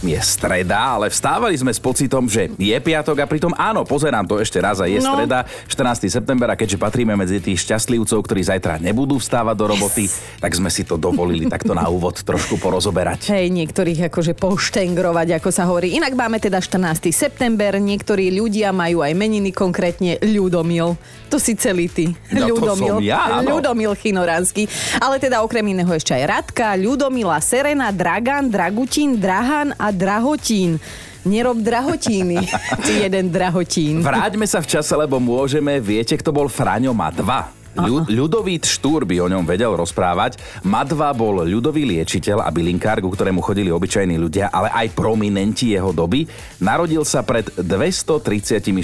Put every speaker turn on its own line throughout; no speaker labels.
je streda, ale vstávali sme s pocitom, že je piatok a pritom áno, pozerám to ešte raz a je no. streda, 14. september a keďže patríme medzi tých šťastlivcov, ktorí zajtra nebudú vstávať do roboty, yes. tak sme si to dovolili takto na úvod trošku porozoberať.
Hej, niektorých akože poštengrovať, ako sa hovorí. Inak máme teda 14. september, niektorí ľudia majú aj meniny, konkrétne Ľudomil. To si celý ty.
No, Ľudomil. Ja, áno.
Ľudomil Chinoránsky. Ale teda okrem iného ešte aj Radka, Ľudomila, Serena, Dragan, Dragutín, Drahan a drahotín. Nerob drahotíny, ty jeden drahotín.
Vráťme sa v čase, lebo môžeme. Viete, kto bol Fraňo Madva? Ľu, ľudovít Štúr by o ňom vedel rozprávať. Madva bol ľudový liečiteľ a bylinkár, ku ktorému chodili obyčajní ľudia, ale aj prominenti jeho doby. Narodil sa pred 236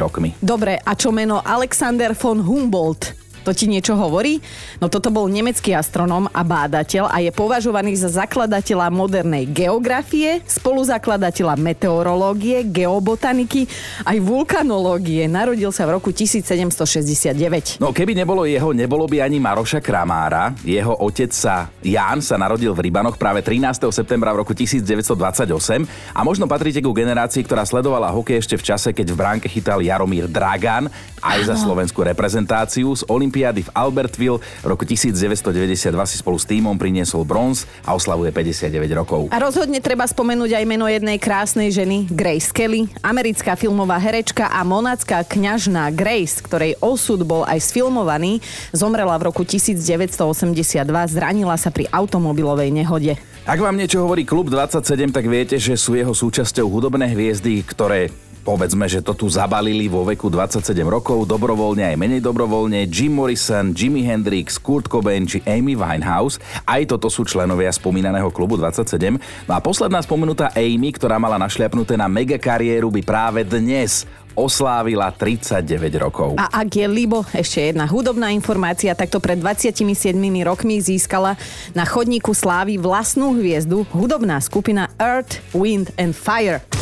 rokmi.
Dobre, a čo meno Alexander von Humboldt? To ti niečo hovorí? No toto bol nemecký astronóm a bádateľ a je považovaný za zakladateľa modernej geografie, spoluzakladateľa meteorológie, geobotaniky aj vulkanológie. Narodil sa v roku 1769.
No keby nebolo jeho, nebolo by ani Maroša Kramára. Jeho otec sa, Ján, sa narodil v Rybanoch práve 13. septembra v roku 1928 a možno patríte ku generácii, ktorá sledovala hokej ešte v čase, keď v bránke chytal Jaromír Dragan aj za slovenskú reprezentáciu z Olymp- Olympiády v Albertville v roku 1992 si spolu s týmom priniesol bronz a oslavuje 59 rokov.
A rozhodne treba spomenúť aj meno jednej krásnej ženy, Grace Kelly, americká filmová herečka a monacká kňažná Grace, ktorej osud bol aj sfilmovaný, zomrela v roku 1982, zranila sa pri automobilovej nehode.
Ak vám niečo hovorí Klub 27, tak viete, že sú jeho súčasťou hudobné hviezdy, ktoré povedzme, že to tu zabalili vo veku 27 rokov, dobrovoľne aj menej dobrovoľne, Jim Morrison, Jimi Hendrix, Kurt Cobain či Amy Winehouse. Aj toto sú členovia spomínaného klubu 27. No a posledná spomenutá Amy, ktorá mala našliapnuté na mega kariéru, by práve dnes oslávila 39 rokov.
A ak je Libo, ešte jedna hudobná informácia, takto pred 27 rokmi získala na chodníku slávy vlastnú hviezdu hudobná skupina Earth, Wind and Fire.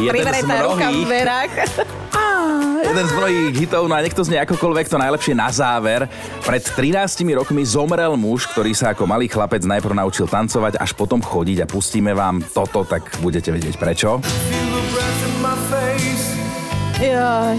Jeden z mnohých... jeden z mnohých hitov, no a nech to znie akokoľvek, to najlepšie na záver. Pred 13 rokmi zomrel muž, ktorý sa ako malý chlapec najprv naučil tancovať, až potom chodiť a pustíme vám toto, tak budete vedieť prečo.
Jaj.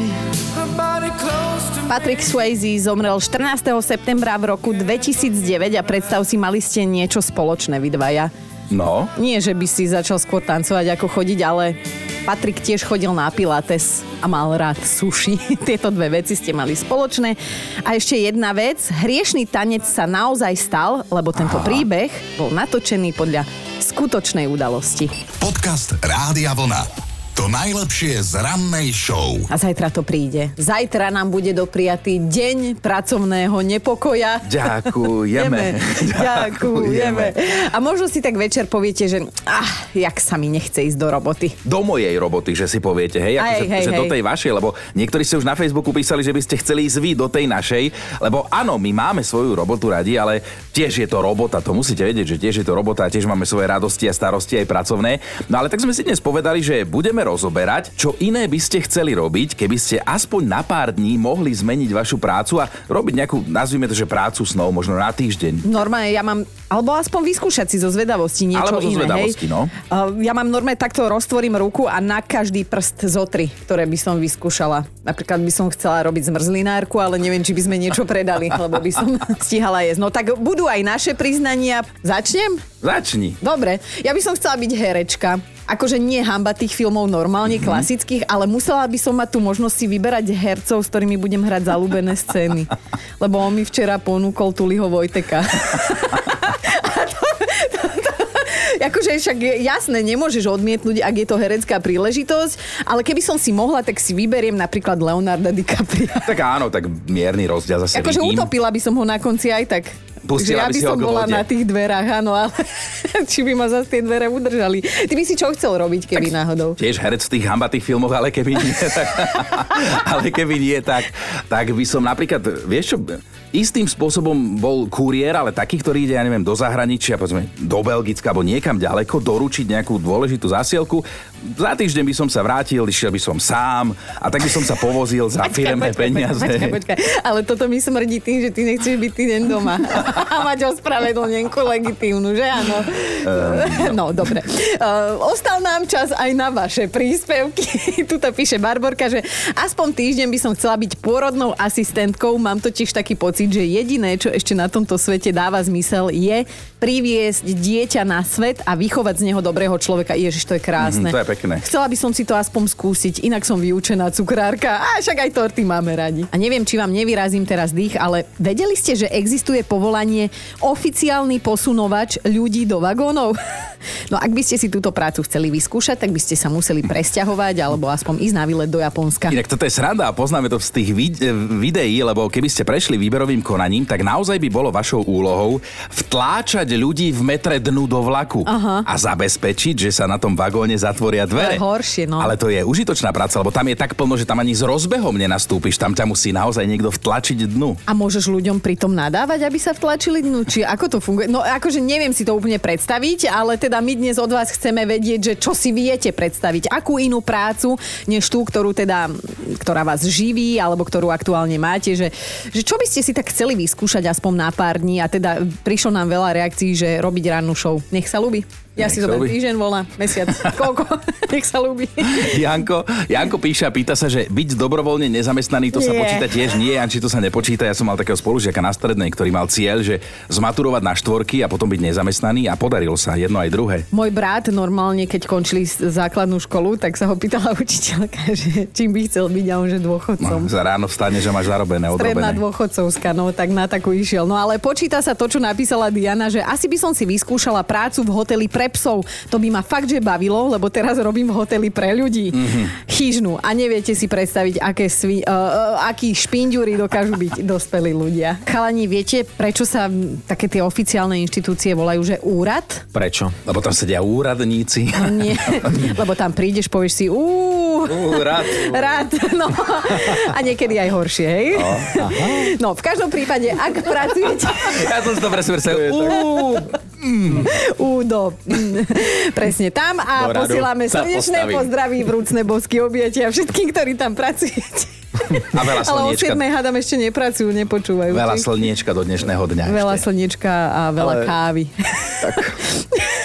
Patrick Swayze zomrel 14. septembra v roku 2009 a predstav si, mali ste niečo spoločné vy dvaja.
No.
Nie, že by si začal skôr tancovať ako chodiť, ale Patrik tiež chodil na pilates a mal rád suši. Tieto dve veci ste mali spoločné. A ešte jedna vec. Hriešný tanec sa naozaj stal, lebo tento Aha. príbeh bol natočený podľa skutočnej udalosti.
Podcast Rádia Vlna. To najlepšie z rannej show.
A zajtra to príde. Zajtra nám bude dopriatý deň pracovného nepokoja.
Ďakujeme.
Ďakujeme. A možno si tak večer poviete, že ah, jak sa mi nechce ísť do roboty.
Do mojej roboty, že si poviete, hej, ako, hej, že, hej, že hej. do tej vašej, lebo niektorí ste už na Facebooku písali, že by ste chceli ísť vy do tej našej, lebo áno, my máme svoju robotu radi, ale tiež je to robota, to musíte vedieť, že tiež je to robota a tiež máme svoje radosti a starosti aj pracovné. No ale tak sme si dnes povedali, že budeme rozoberať, čo iné by ste chceli robiť, keby ste aspoň na pár dní mohli zmeniť vašu prácu a robiť nejakú, nazvime to, že prácu snov, možno na týždeň.
Normálne, ja mám, alebo aspoň vyskúšať si zo zvedavosti niečo
alebo zo
iné,
zvedavosti,
hej?
no.
Uh, ja mám normálne takto roztvorím ruku a na každý prst zo tri, ktoré by som vyskúšala. Napríklad by som chcela robiť zmrzlinárku, ale neviem, či by sme niečo predali, lebo by som stihala jesť. No tak budú aj naše priznania. Začnem?
Začni.
Dobre, ja by som chcela byť herečka akože nie hamba tých filmov normálne mm-hmm. klasických, ale musela by som mať tu možnosť si vyberať hercov, s ktorými budem hrať zalúbené scény. Lebo on mi včera ponúkol Tuliho Vojteka. akože však je jasné, nemôžeš odmietnúť, ak je to herecká príležitosť, ale keby som si mohla, tak si vyberiem napríklad Leonarda DiCaprio.
Tak áno, tak mierny rozdiel zase
Akože utopila by som ho na konci aj tak.
Pustila
ja by som bola na tých dverách, áno, ale či by ma zase tie dvere udržali. Ty by si čo chcel robiť, keby tak náhodou?
Tiež herec v tých hambatých filmoch, ale keby nie, tak, ale keby nie, tak, tak by som napríklad, vieš čo, istým spôsobom bol kuriér, ale taký, ktorý ide, ja neviem, do zahraničia, povedzme, do Belgicka alebo niekam ďaleko, doručiť nejakú dôležitú zásielku. Za týždeň by som sa vrátil, išiel by som sám a tak by som sa povozil za firemné peniaze.
Počkaj, počkaj, ale toto mi smrdí tým, že ty nechceš byť týden doma a mať ospravedlnenku legitívnu, že áno? Um, no, dobre. Uh, ostal nám čas aj na vaše príspevky. Tuto píše Barborka, že aspoň týždeň by som chcela byť pôrodnou asistentkou. Mám totiž taký pocit, že jediné, čo ešte na tomto svete dáva zmysel, je priviesť dieťa na svet a vychovať z neho dobrého človeka. Ježiš, to je krásne. Mm,
to je pekné.
Chcela by som si to aspoň skúsiť, inak som vyučená cukrárka. A však aj torty máme radi. A neviem, či vám nevyrazím teraz dých, ale vedeli ste, že existuje povolanie oficiálny posunovač ľudí do vagónov? No ak by ste si túto prácu chceli vyskúšať, tak by ste sa museli presťahovať alebo aspoň ísť na výlet do Japonska.
Inak toto je sranda a poznáme to z tých videí, lebo keby ste prešli výberovým konaním, tak naozaj by bolo vašou úlohou vtláčať ľudí v metre dnu do vlaku Aha. a zabezpečiť, že sa na tom vagóne zatvoria dvere.
To je horšie, no.
Ale to je užitočná práca, lebo tam je tak plno, že tam ani s rozbehom nenastúpiš, tam ťa musí naozaj niekto vtlačiť dnu.
A môžeš ľuďom pritom nadávať, aby sa vtlačili dnu? Či ako to funguje? No akože neviem si to úplne predstaviť, ale teda my dnes od vás chceme vedieť, že čo si viete predstaviť, akú inú prácu, než tú, ktorú teda, ktorá vás živí, alebo ktorú aktuálne máte, že, že čo by ste si tak chceli vyskúšať aspoň na pár dní a teda prišlo nám veľa reakcií že robiť rannú show. Nech sa ľúbi. Ja Nech si to ten týždeň volá, mesiac, koľko, nech sa ľúbi.
Janko, Janko píše a pýta sa, že byť dobrovoľne nezamestnaný, to nie. sa počíta tiež nie, Janči, to sa nepočíta. Ja som mal takého spolužiaka na strednej, ktorý mal cieľ, že zmaturovať na štvorky a potom byť nezamestnaný a podarilo sa jedno aj druhé.
Môj brat normálne, keď končili základnú školu, tak sa ho pýtala učiteľka, že čím by chcel byť a on že dôchodcom.
No, za ráno vstane, že máš zarobené, odrobené.
Stredná dôchodcovská, no tak na takú išiel. No ale počíta sa to, čo napísala Diana, že asi by som si vyskúšala prácu v hoteli pre psov. To by ma fakt, že bavilo, lebo teraz robím v hoteli pre ľudí. Mm-hmm. Chyžnú. A neviete si predstaviť, aké svi, uh, uh, akí špindúri dokážu byť dospelí ľudia. Chalani, viete, prečo sa také tie oficiálne inštitúcie volajú, že úrad?
Prečo? Lebo tam sedia úradníci.
No, nie, lebo tam prídeš, povieš si úúú.
Úrad.
Rád, no. A niekedy aj horšie, hej? Oh, no, v každom prípade, ak pracujete...
Ja som si to presne
Mm. Údo. Mm. Presne tam a Do posílame srdečné pozdraví, vrúcne bosky objatia všetkým, ktorí tam pracujete.
A veľa slniečka.
Ale o 7 hádam ešte nepracujú, nepočúvajú.
Veľa slniečka do dnešného dňa.
Veľa
ešte.
slniečka a veľa Ale... kávy. Tak.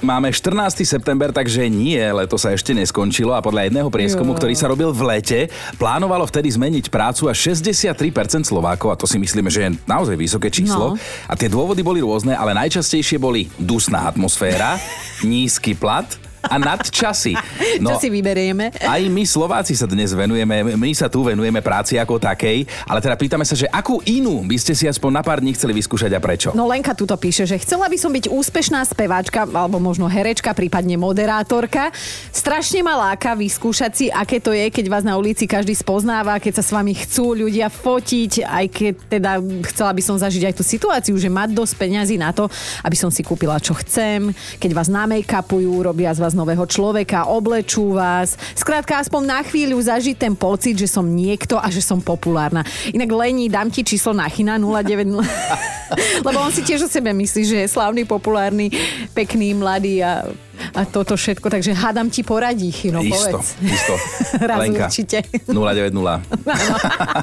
Máme 14. september, takže nie, leto sa ešte neskončilo a podľa jedného prieskumu, jo. ktorý sa robil v lete, plánovalo vtedy zmeniť prácu až 63% Slovákov a to si myslíme, že je naozaj vysoké číslo. No. A tie dôvody boli rôzne, ale najčastejšie boli dusná atmosféra, nízky plat, a nadčasy.
No, Čo si vyberieme?
Aj my Slováci sa dnes venujeme, my sa tu venujeme práci ako takej, ale teda pýtame sa, že akú inú by ste si aspoň na pár dní chceli vyskúšať a prečo?
No Lenka tuto píše, že chcela by som byť úspešná speváčka, alebo možno herečka, prípadne moderátorka. Strašne ma láka vyskúšať si, aké to je, keď vás na ulici každý spoznáva, keď sa s vami chcú ľudia fotiť, aj keď teda chcela by som zažiť aj tú situáciu, že mať dosť peňazí na to, aby som si kúpila čo chcem, keď vás na make-upujú, robia z vás vás nového človeka, oblečú vás. Skrátka, aspoň na chvíľu zažiť ten pocit, že som niekto a že som populárna. Inak Lení, dám ti číslo na China 090. Lebo on si tiež o sebe myslí, že je slavný, populárny, pekný, mladý a a toto všetko, takže hádam ti poradí, Chino,
isto,
povedz.
Isto,
Raz Lenka, určite.
090.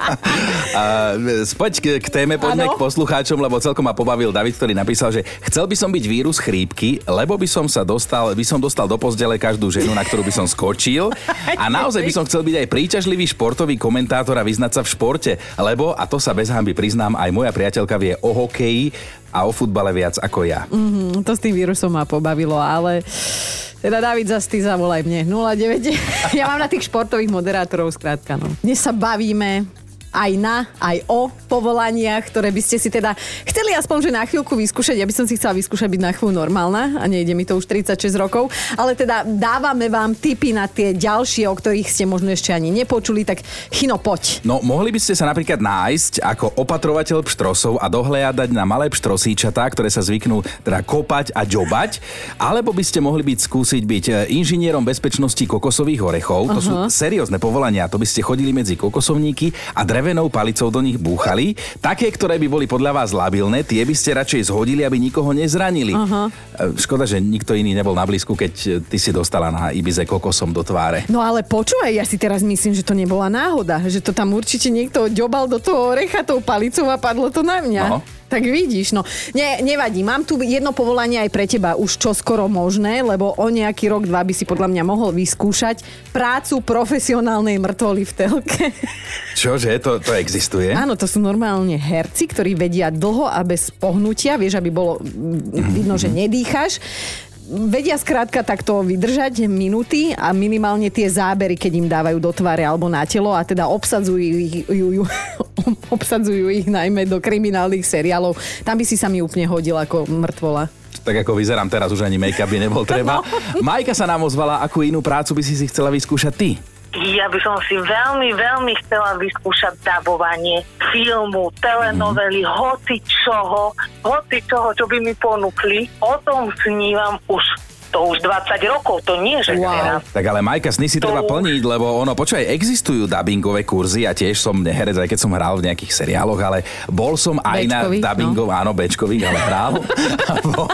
a, spoď k, k téme, poďme ano? k poslucháčom, lebo celkom ma pobavil David, ktorý napísal, že chcel by som byť vírus chrípky, lebo by som sa dostal, by som dostal do pozdele každú ženu, na ktorú by som skočil a naozaj by som chcel byť aj príťažlivý športový komentátor a vyznať sa v športe, lebo, a to sa bez hamby priznám, aj moja priateľka vie o hokeji, a o futbale viac ako ja.
Mm-hmm, to s tým vírusom ma pobavilo, ale teda David, zase ty zavolaj mne. 09. Ja mám na tých športových moderátorov skrátka. No. Dnes sa bavíme aj na, aj o povolaniach, ktoré by ste si teda chceli aspoň, že na chvíľku vyskúšať, ja by som si chcela vyskúšať byť na chvíľu normálna a nejde mi to už 36 rokov, ale teda dávame vám tipy na tie ďalšie, o ktorých ste možno ešte ani nepočuli, tak Chino, poď.
No, mohli by ste sa napríklad nájsť ako opatrovateľ pštrosov a dohliadať na malé pštrosíčatá, ktoré sa zvyknú teda kopať a ďobať, alebo by ste mohli byť skúsiť byť e, inžinierom bezpečnosti kokosových orechov. To uh-huh. sú seriózne povolania, to by ste chodili medzi kokosovníky a drevenou palicou do nich búchali. Také, ktoré by boli podľa vás labilné, tie by ste radšej zhodili, aby nikoho nezranili. Uh-huh. Škoda, že nikto iný nebol na blízku, keď ty si dostala na Ibize kokosom do tváre.
No ale počúvaj, ja si teraz myslím, že to nebola náhoda, že to tam určite niekto ďobal do toho orecha tou palicou a padlo to na mňa. No. Tak vidíš, no. Ne, nevadí, mám tu jedno povolanie aj pre teba, už čo skoro možné, lebo o nejaký rok, dva by si podľa mňa mohol vyskúšať prácu profesionálnej mŕtvoly v telke.
Čože, to, to existuje?
Áno, to sú normálne herci, ktorí vedia dlho a bez pohnutia, vieš, aby bolo vidno, že nedýchaš vedia skrátka takto vydržať minúty a minimálne tie zábery, keď im dávajú do tváre alebo na telo a teda obsadzujú ich, ju, ju, obsadzujú ich najmä do kriminálnych seriálov. Tam by si sa mi úplne hodil ako mŕtvola
tak ako vyzerám teraz, už ani make-up by nebol treba. No. Majka sa nám ozvala, akú inú prácu by si si chcela vyskúšať ty?
Ja by som si veľmi, veľmi chcela vyskúšať dabovanie filmu, telenovely, mm. hoci čoho, hoci čoho, čo by mi ponúkli. O tom snívam už to už 20 rokov, to nie, že wow. teraz.
Tak ale Majka, sny si to... treba plniť, lebo ono, počúvaj, existujú dubbingové kurzy a tiež som neherec, aj keď som hral v nejakých seriáloch, ale bol som aj Bečkový, na dubbingov, no. áno, Bečkových, ale hral. bol,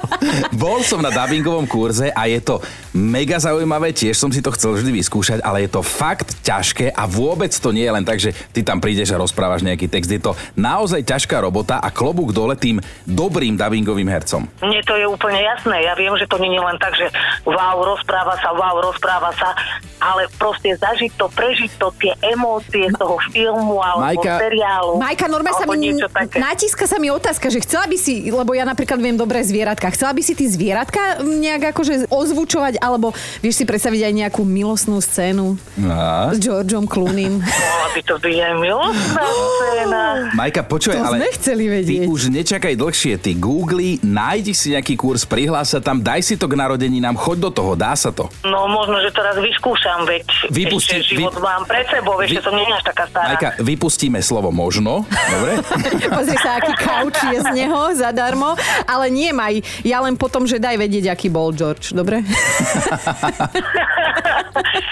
bol som na dubbingovom kurze a je to mega zaujímavé, tiež som si to chcel vždy vyskúšať, ale je to fakt ťažké a vôbec to nie je len tak, že ty tam prídeš a rozprávaš nejaký text. Je to naozaj ťažká robota a klobúk dole tým dobrým dubbingovým hercom.
Mne to je úplne jasné. Ja viem, že to nie je len tak, že wow, rozpráva sa, wow, rozpráva sa, ale proste zažiť to, prežiť to, tie emócie z toho filmu alebo Majka, seriálu.
Majka, normálne sa mi natíska sa mi otázka, že chcela by si, lebo ja napríklad viem dobré zvieratka, chcela by si ty zvieratka nejak akože ozvučovať, alebo vieš si predstaviť aj nejakú milostnú scénu a? s Georgeom Clooneym.
Mohla by to byť aj milostná scéna.
Majka, počuj, ale
sme chceli vedieť.
ty už nečakaj dlhšie, ty googli, nájdi si nejaký kurz, prihlás sa tam, daj si to k narodeninám, choď do toho, dá sa to.
No možno, že teraz vyskúšam, veď Vypusti, ešte život vy... mám pred sebou, ešte vy... som nie až taká stará.
Majka, vypustíme slovo možno, dobre?
Pozri sa, aký kauč je z neho zadarmo, ale nie maj, ja len potom, že daj vedieť, aký bol George, dobre?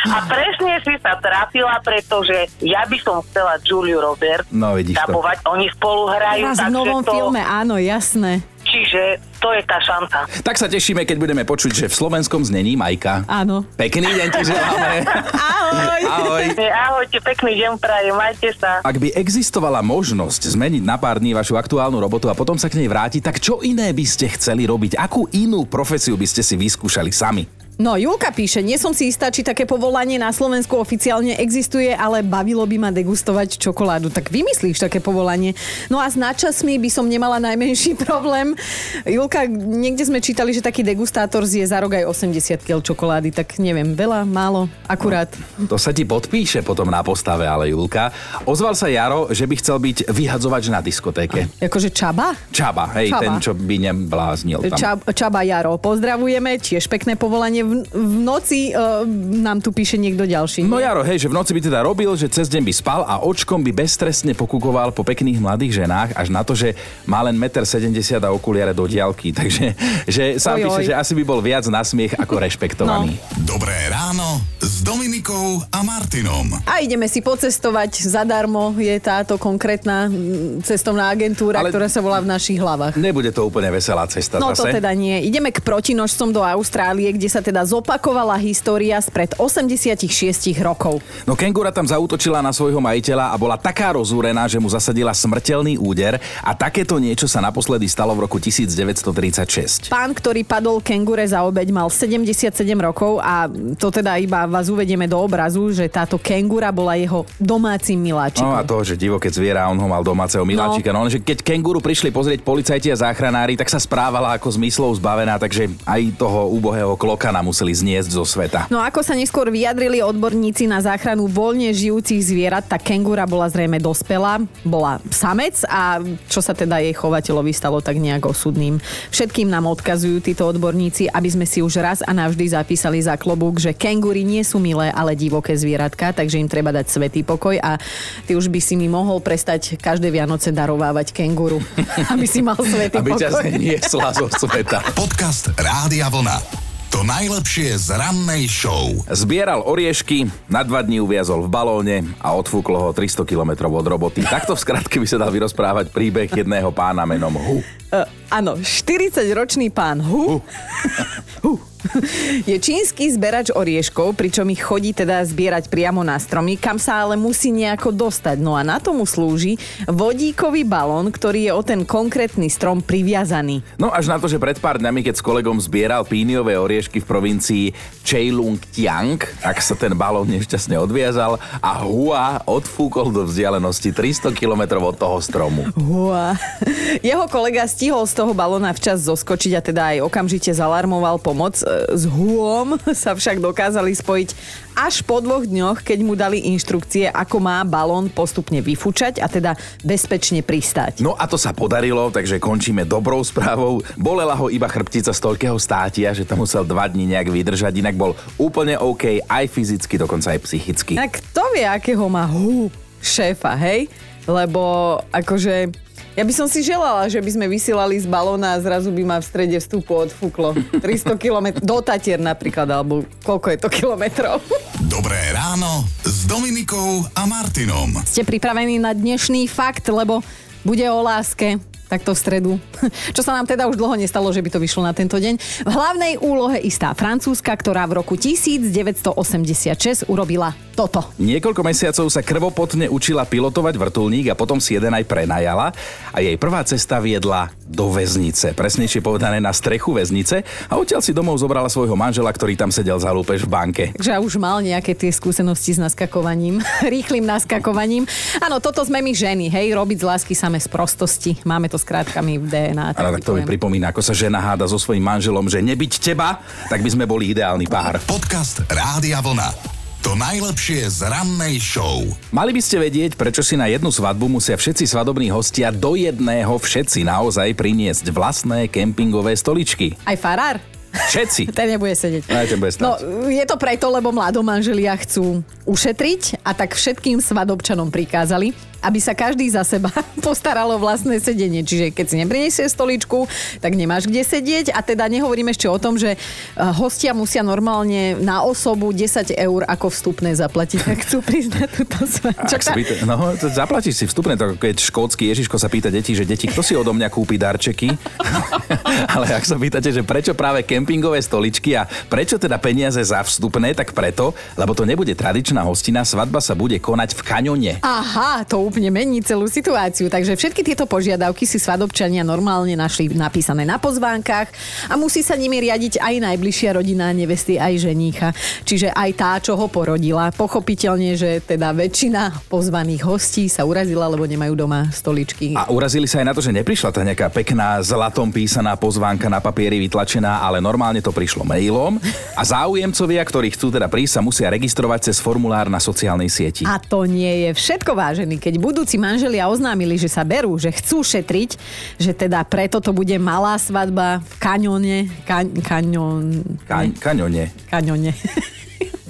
A presne si sa trafila, pretože ja by som chcela Juliu Robert
no, vidíš
dabovať. To. Oni spolu hrajú.
Teraz v novom to... filme, áno, jasné.
Čiže to je tá šanca.
Tak sa tešíme, keď budeme počuť, že v slovenskom znení Majka.
Áno.
Pekný deň ti želáme.
Ahoj.
Ahoj.
Ahojte, pekný deň prajem, majte sa.
Ak by existovala možnosť zmeniť na pár dní vašu aktuálnu robotu a potom sa k nej vrátiť, tak čo iné by ste chceli robiť? Akú inú profesiu by ste si vyskúšali sami?
No, Julka píše, nie som si istá, či také povolanie na Slovensku oficiálne existuje, ale bavilo by ma degustovať čokoládu. Tak vymyslíš také povolanie. No a s načasmi by som nemala najmenší problém. Julka, niekde sme čítali, že taký degustátor zje za rok aj 80 kg čokolády, tak neviem, veľa, málo, akurát.
No, to sa ti podpíše potom na postave, ale Julka. Ozval sa Jaro, že by chcel byť vyhadzovač na diskotéke.
Akože Čaba?
Čaba, hej, Čaba. ten, čo by nebláznil tam.
Čab, Čaba Jaro, pozdravujeme, tiež pekné povolanie v, v noci uh, nám tu píše niekto ďalší.
No Jaro, hej, že v noci by teda robil, že cez deň by spal a očkom by beztrestne pokukoval po pekných mladých ženách, až na to, že má len 1,70 m a okuliare do diálky. Takže že sám oj, píše, oj. že asi by bol viac na smiech ako rešpektovaný.
No. Dobré ráno s Dominikou a Martinom.
A ideme si pocestovať zadarmo. Je táto konkrétna cestovná agentúra, Ale ktorá sa volá v našich hlavách.
Nebude to úplne veselá cesta
No
zase.
to teda nie. Ideme k protinožcom do Austrálie, kde sa teda teda zopakovala história spred 86 rokov.
No kengura tam zautočila na svojho majiteľa a bola taká rozúrená, že mu zasadila smrteľný úder a takéto niečo sa naposledy stalo v roku 1936.
Pán, ktorý padol kengure za obeď, mal 77 rokov a to teda iba vás uvedieme do obrazu, že táto kengura bola jeho domácim miláčikom.
No a to, že divo, keď zviera, on ho mal domáceho miláčika. No, no že keď kenguru prišli pozrieť policajti a záchranári, tak sa správala ako zmyslov zbavená, takže aj toho úbohého klokana museli zniesť zo sveta.
No ako sa neskôr vyjadrili odborníci na záchranu voľne žijúcich zvierat, tá kengura bola zrejme dospelá, bola samec a čo sa teda jej chovateľovi stalo tak nejak osudným. Všetkým nám odkazujú títo odborníci, aby sme si už raz a navždy zapísali za klobúk, že kengúry nie sú milé, ale divoké zvieratka, takže im treba dať svetý pokoj a ty už by si mi mohol prestať každé Vianoce darovávať kenguru, aby si mal svetý
aby
pokoj.
Aby ťa niesla zo sveta.
Podcast Rádia Vlna. To najlepšie z rannej show.
Zbieral oriešky, na dva dní uviazol v balóne a odfúklo ho 300 km od roboty. Takto v skratke by sa dal vyrozprávať príbeh jedného pána menom Hu.
Uh, áno, 40-ročný pán Hu. Hu. Hu je čínsky zberač orieškov, pričom ich chodí teda zbierať priamo na stromy, kam sa ale musí nejako dostať. No a na tomu slúži vodíkový balón, ktorý je o ten konkrétny strom priviazaný.
No až na to, že pred pár dňami, keď s kolegom zbieral píniové oriešky v provincii Cheilung Tiang, ak sa ten balón nešťastne odviazal a Hua odfúkol do vzdialenosti 300 km od toho stromu.
Hua. Jeho kolega stihol z toho balóna včas zoskočiť a teda aj okamžite zalarmoval pomoc s Huom sa však dokázali spojiť až po dvoch dňoch, keď mu dali inštrukcie, ako má balón postupne vyfúčať a teda bezpečne pristať.
No a to sa podarilo, takže končíme dobrou správou. Bolela ho iba chrbtica z toľkého státia, že to musel dva dní nejak vydržať, inak bol úplne OK aj fyzicky, dokonca aj psychicky.
Tak kto vie, akého má Hu šéfa, hej? Lebo akože ja by som si želala, že by sme vysielali z balóna a zrazu by ma v strede vstupu odfúklo. 300 km do Tatier napríklad, alebo koľko je to kilometrov.
Dobré ráno s Dominikou a Martinom.
Ste pripravení na dnešný fakt, lebo bude o láske, takto v stredu. Čo sa nám teda už dlho nestalo, že by to vyšlo na tento deň. V hlavnej úlohe istá francúzska, ktorá v roku 1986 urobila toto.
Niekoľko mesiacov sa krvopotne učila pilotovať vrtulník a potom si jeden aj prenajala a jej prvá cesta viedla do väznice. Presnejšie povedané na strechu väznice a odtiaľ si domov zobrala svojho manžela, ktorý tam sedel za lúpež v banke.
Takže už mal nejaké tie skúsenosti s naskakovaním, rýchlým naskakovaním. Áno, toto sme my ženy, hej, robiť z lásky same z prostosti. Máme to skrátkami v DNA.
Tak Áno, tak to mi pripomína, ako sa žena háda so svojím manželom, že nebyť teba, tak by sme boli ideálny pár.
Podcast Rádia Vlna. To najlepšie z rannej show.
Mali by ste vedieť, prečo si na jednu svadbu musia všetci svadobní hostia do jedného všetci naozaj priniesť vlastné kempingové stoličky.
Aj farár?
Všetci.
ten nebude sedieť.
Aj ten bude stať.
No, je to preto, lebo mladomanželia chcú ušetriť a tak všetkým svadobčanom prikázali, aby sa každý za seba postaralo vlastné sedenie. Čiže keď si nepriniesie stoličku, tak nemáš kde sedieť. A teda nehovorím ešte o tom, že eh, hostia musia normálne na osobu 10 eur ako vstupné zaplatiť, ak chcú prísť na túto
svadbu. No, zaplatíš si vstupné, to keď škótsky Ježiško sa pýta deti, že deti, kto si odo mňa kúpi darčeky? Ale ak sa pýtate, že prečo práve kempingové stoličky a prečo teda peniaze za vstupné, tak preto, lebo to nebude tradičná hostina, svadba sa bude konať v kaňone.
Aha, to úplne mení celú situáciu. Takže všetky tieto požiadavky si svadobčania normálne našli napísané na pozvánkach a musí sa nimi riadiť aj najbližšia rodina nevesty, aj ženícha. Čiže aj tá, čo ho porodila. Pochopiteľne, že teda väčšina pozvaných hostí sa urazila, lebo nemajú doma stoličky.
A urazili sa aj na to, že neprišla tá nejaká pekná zlatom písaná pozvánka na papieri vytlačená, ale normálne to prišlo mailom a záujemcovia, ktorí chcú teda prísť, sa musia registrovať cez formulár na sociálnej sieti.
A to nie je všetko vážený. Keď budúci manželia oznámili, že sa berú, že chcú šetriť, že teda preto to bude malá svadba v kaňone. Kaň, kaňon...
Kaň, kaňone.
Kaňone.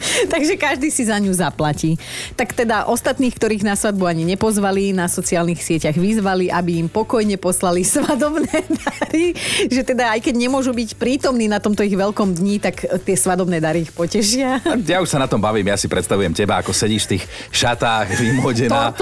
Takže každý si za ňu zaplatí. Tak teda ostatných, ktorých na svadbu ani nepozvali, na sociálnych sieťach vyzvali, aby im pokojne poslali svadobné dary. Že teda aj keď nemôžu byť prítomní na tomto ich veľkom dni, tak tie svadobné dary ich potešia.
Ja už sa na tom bavím, ja si predstavujem teba, ako sedíš v tých šatách vymodená.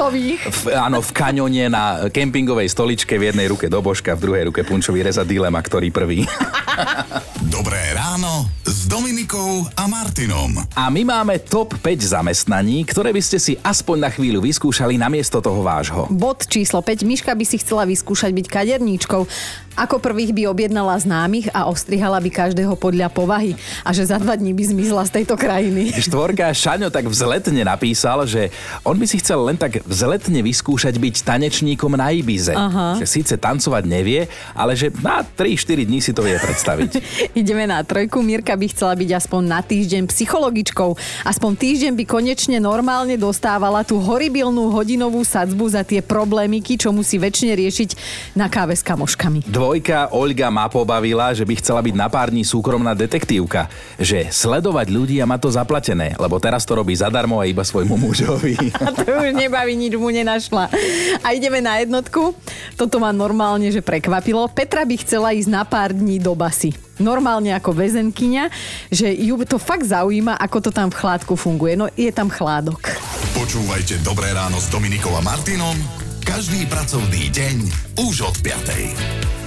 V, áno, v kaňone na kempingovej stoličke, v jednej ruke do božka, v druhej ruke punčový reza dilema, ktorý prvý.
Dobré ráno s Dominikou a Martinom.
A my máme top 5 zamestnaní, ktoré by ste si aspoň na chvíľu vyskúšali namiesto toho vášho.
Bod číslo 5. Miška by si chcela vyskúšať byť kaderníčkou. Ako prvých by objednala známych a ostrihala by každého podľa povahy a že za dva dní by zmizla z tejto krajiny.
Štvorka Šaňo tak vzletne napísal, že on by si chcel len tak vzletne vyskúšať byť tanečníkom na Ibize. Aha. Že síce tancovať nevie, ale že na 3-4 dní si to vie predstaviť.
Ideme na trojku. Mirka by chcela byť aspoň na týždeň psychologičkou. Aspoň týždeň by konečne normálne dostávala tú horibilnú hodinovú sadzbu za tie problémiky, čo musí väčšine riešiť na káve s kamoškami.
Dvojka Olga ma pobavila, že by chcela byť na pár dní súkromná detektívka. Že sledovať ľudí a má to zaplatené, lebo teraz to robí zadarmo a iba svojmu mužovi.
A to už nebaví, nič mu nenašla. A ideme na jednotku. Toto ma normálne, že prekvapilo. Petra by chcela ísť na pár dní do basy normálne ako väzenkyňa, že ju to fakt zaujíma, ako to tam v chládku funguje. No je tam chládok.
Počúvajte Dobré ráno s Dominikom a Martinom každý pracovný deň už od 5.